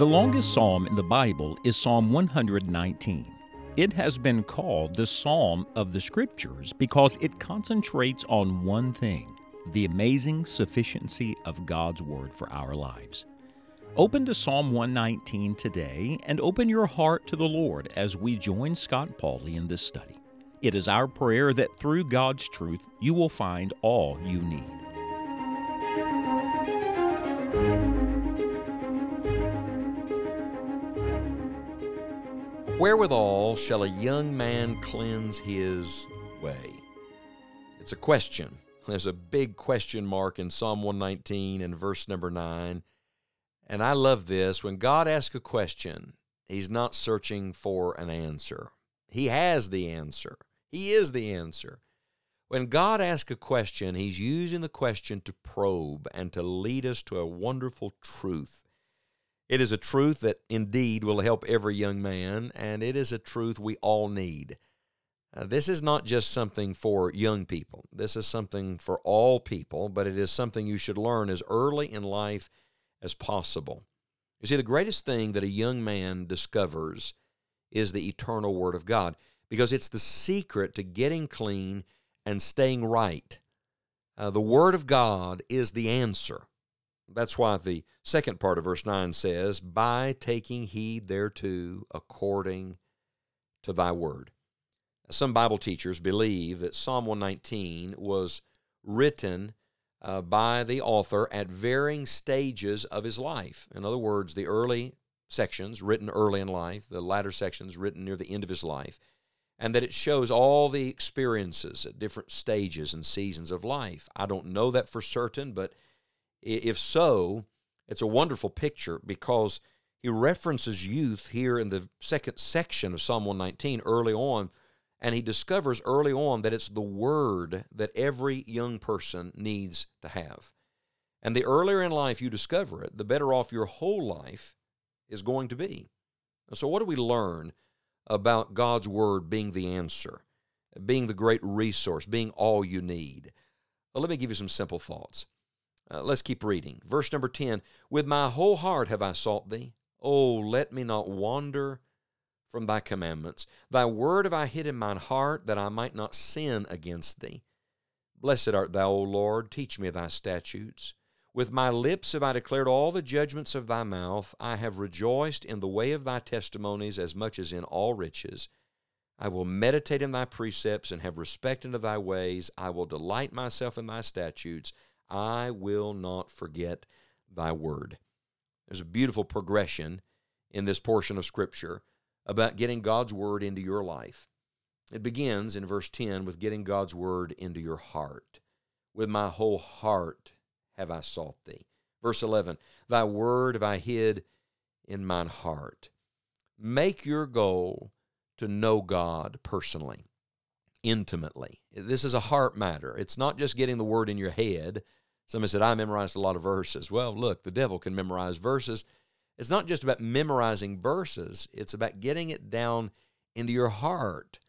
The longest psalm in the Bible is Psalm 119. It has been called the Psalm of the Scriptures because it concentrates on one thing the amazing sufficiency of God's Word for our lives. Open to Psalm 119 today and open your heart to the Lord as we join Scott Pauley in this study. It is our prayer that through God's truth you will find all you need. Wherewithal shall a young man cleanse his way? It's a question. There's a big question mark in Psalm 119 and verse number 9. And I love this. When God asks a question, He's not searching for an answer, He has the answer. He is the answer. When God asks a question, He's using the question to probe and to lead us to a wonderful truth. It is a truth that indeed will help every young man, and it is a truth we all need. Uh, this is not just something for young people. This is something for all people, but it is something you should learn as early in life as possible. You see, the greatest thing that a young man discovers is the eternal Word of God because it's the secret to getting clean and staying right. Uh, the Word of God is the answer. That's why the second part of verse 9 says, By taking heed thereto according to thy word. Some Bible teachers believe that Psalm 119 was written uh, by the author at varying stages of his life. In other words, the early sections written early in life, the latter sections written near the end of his life, and that it shows all the experiences at different stages and seasons of life. I don't know that for certain, but if so, it's a wonderful picture because he references youth here in the second section of Psalm 119 early on, and he discovers early on that it's the word that every young person needs to have. And the earlier in life you discover it, the better off your whole life is going to be. So, what do we learn about God's word being the answer, being the great resource, being all you need? Well, let me give you some simple thoughts. Uh, let's keep reading. Verse number 10 With my whole heart have I sought thee. Oh, let me not wander from thy commandments. Thy word have I hid in mine heart, that I might not sin against thee. Blessed art thou, O Lord. Teach me thy statutes. With my lips have I declared all the judgments of thy mouth. I have rejoiced in the way of thy testimonies as much as in all riches. I will meditate in thy precepts and have respect unto thy ways. I will delight myself in thy statutes. I will not forget thy word. There's a beautiful progression in this portion of Scripture about getting God's word into your life. It begins in verse 10 with getting God's word into your heart. With my whole heart have I sought thee. Verse 11, thy word have I hid in mine heart. Make your goal to know God personally, intimately. This is a heart matter. It's not just getting the word in your head, Somebody said, I memorized a lot of verses. Well, look, the devil can memorize verses. It's not just about memorizing verses, it's about getting it down into your heart,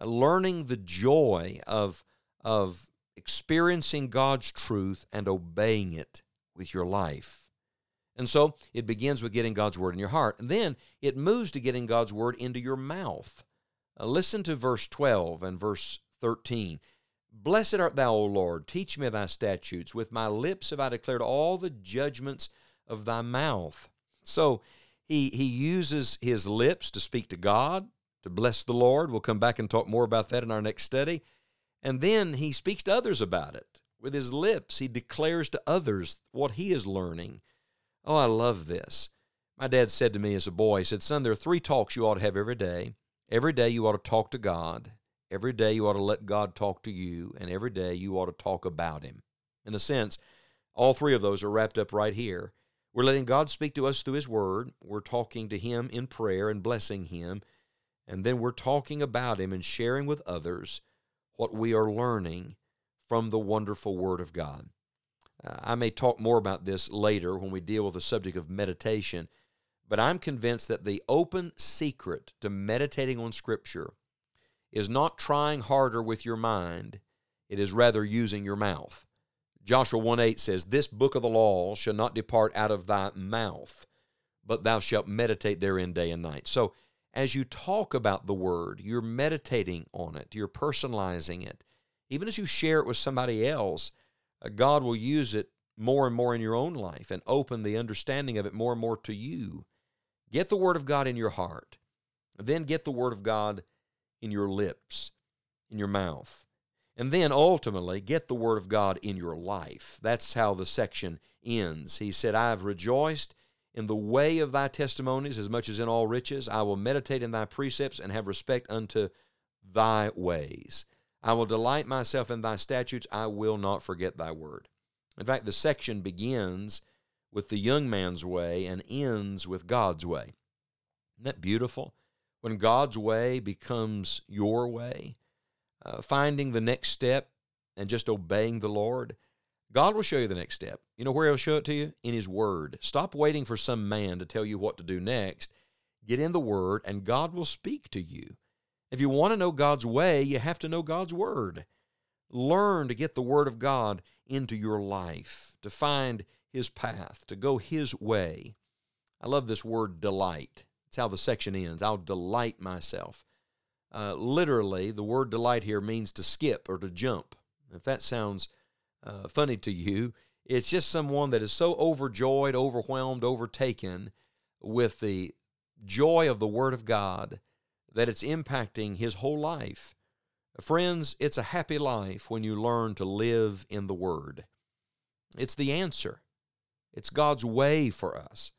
uh, learning the joy of, of experiencing God's truth and obeying it with your life. And so it begins with getting God's word in your heart. And then it moves to getting God's word into your mouth. Uh, listen to verse 12 and verse 13. Blessed art thou, O Lord, teach me thy statutes. With my lips have I declared all the judgments of thy mouth. So he, he uses his lips to speak to God, to bless the Lord. We'll come back and talk more about that in our next study. And then he speaks to others about it. With his lips, he declares to others what he is learning. Oh, I love this. My dad said to me as a boy, he said, Son, there are three talks you ought to have every day. Every day you ought to talk to God. Every day you ought to let God talk to you, and every day you ought to talk about Him. In a sense, all three of those are wrapped up right here. We're letting God speak to us through His Word. We're talking to Him in prayer and blessing Him. And then we're talking about Him and sharing with others what we are learning from the wonderful Word of God. Uh, I may talk more about this later when we deal with the subject of meditation, but I'm convinced that the open secret to meditating on Scripture is not trying harder with your mind, it is rather using your mouth. Joshua 1 8 says, This book of the law shall not depart out of thy mouth, but thou shalt meditate therein day and night. So, as you talk about the word, you're meditating on it, you're personalizing it. Even as you share it with somebody else, uh, God will use it more and more in your own life and open the understanding of it more and more to you. Get the Word of God in your heart. Then get the Word of God in your lips, in your mouth. And then ultimately get the Word of God in your life. That's how the section ends. He said, I have rejoiced in the way of thy testimonies as much as in all riches. I will meditate in thy precepts and have respect unto thy ways. I will delight myself in thy statutes. I will not forget thy word. In fact, the section begins with the young man's way and ends with God's way. Isn't that beautiful? When God's way becomes your way, uh, finding the next step and just obeying the Lord, God will show you the next step. You know where He'll show it to you? In His Word. Stop waiting for some man to tell you what to do next. Get in the Word, and God will speak to you. If you want to know God's way, you have to know God's Word. Learn to get the Word of God into your life, to find His path, to go His way. I love this word delight. It's how the section ends. I'll delight myself. Uh, literally, the word delight here means to skip or to jump. If that sounds uh, funny to you, it's just someone that is so overjoyed, overwhelmed, overtaken with the joy of the Word of God that it's impacting his whole life. Friends, it's a happy life when you learn to live in the Word. It's the answer, it's God's way for us.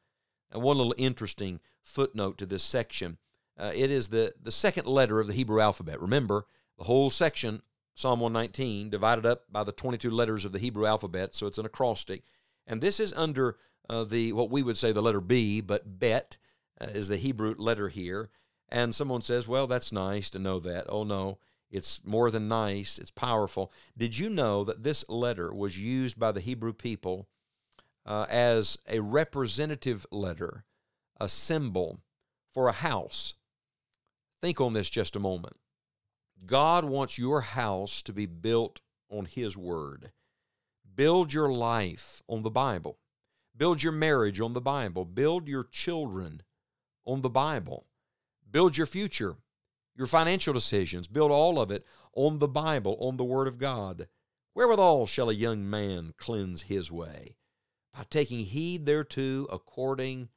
And one little interesting footnote to this section uh, it is the, the second letter of the Hebrew alphabet. Remember, the whole section, Psalm 119, divided up by the 22 letters of the Hebrew alphabet, so it's an acrostic. And this is under uh, the what we would say the letter B, but Bet uh, is the Hebrew letter here. And someone says, well, that's nice to know that. Oh, no, it's more than nice, it's powerful. Did you know that this letter was used by the Hebrew people uh, as a representative letter, a symbol for a house? Think on this just a moment. God wants your house to be built on His Word. Build your life on the Bible. Build your marriage on the Bible. Build your children on the Bible. Build your future, your financial decisions, build all of it on the Bible, on the Word of God. Wherewithal shall a young man cleanse his way? By taking heed thereto according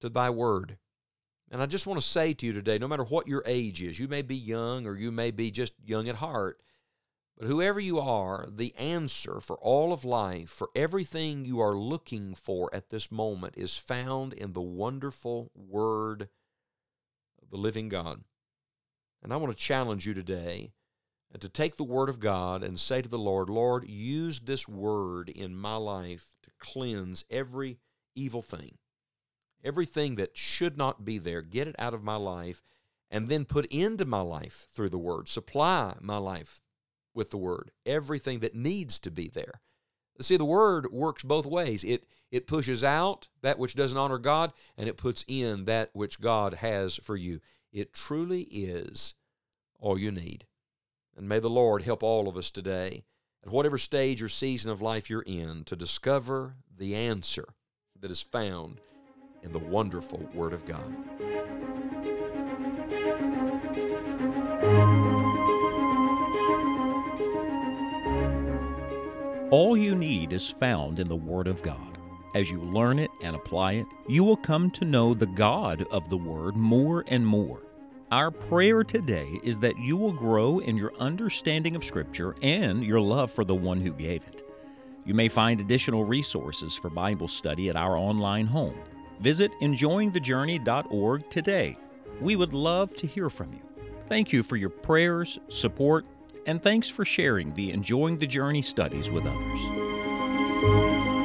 to thy word. And I just want to say to you today no matter what your age is, you may be young or you may be just young at heart, but whoever you are, the answer for all of life, for everything you are looking for at this moment, is found in the wonderful Word of the living God. And I want to challenge you today uh, to take the Word of God and say to the Lord, Lord, use this Word in my life cleanse every evil thing, everything that should not be there. Get it out of my life and then put into my life through the Word. Supply my life with the Word, everything that needs to be there. See, the Word works both ways. It it pushes out that which doesn't honor God, and it puts in that which God has for you. It truly is all you need. And may the Lord help all of us today, at whatever stage or season of life you're in, to discover the answer that is found in the wonderful Word of God. All you need is found in the Word of God. As you learn it and apply it, you will come to know the God of the Word more and more. Our prayer today is that you will grow in your understanding of Scripture and your love for the one who gave it. You may find additional resources for Bible study at our online home. Visit enjoyingthejourney.org today. We would love to hear from you. Thank you for your prayers, support, and thanks for sharing the Enjoying the Journey studies with others.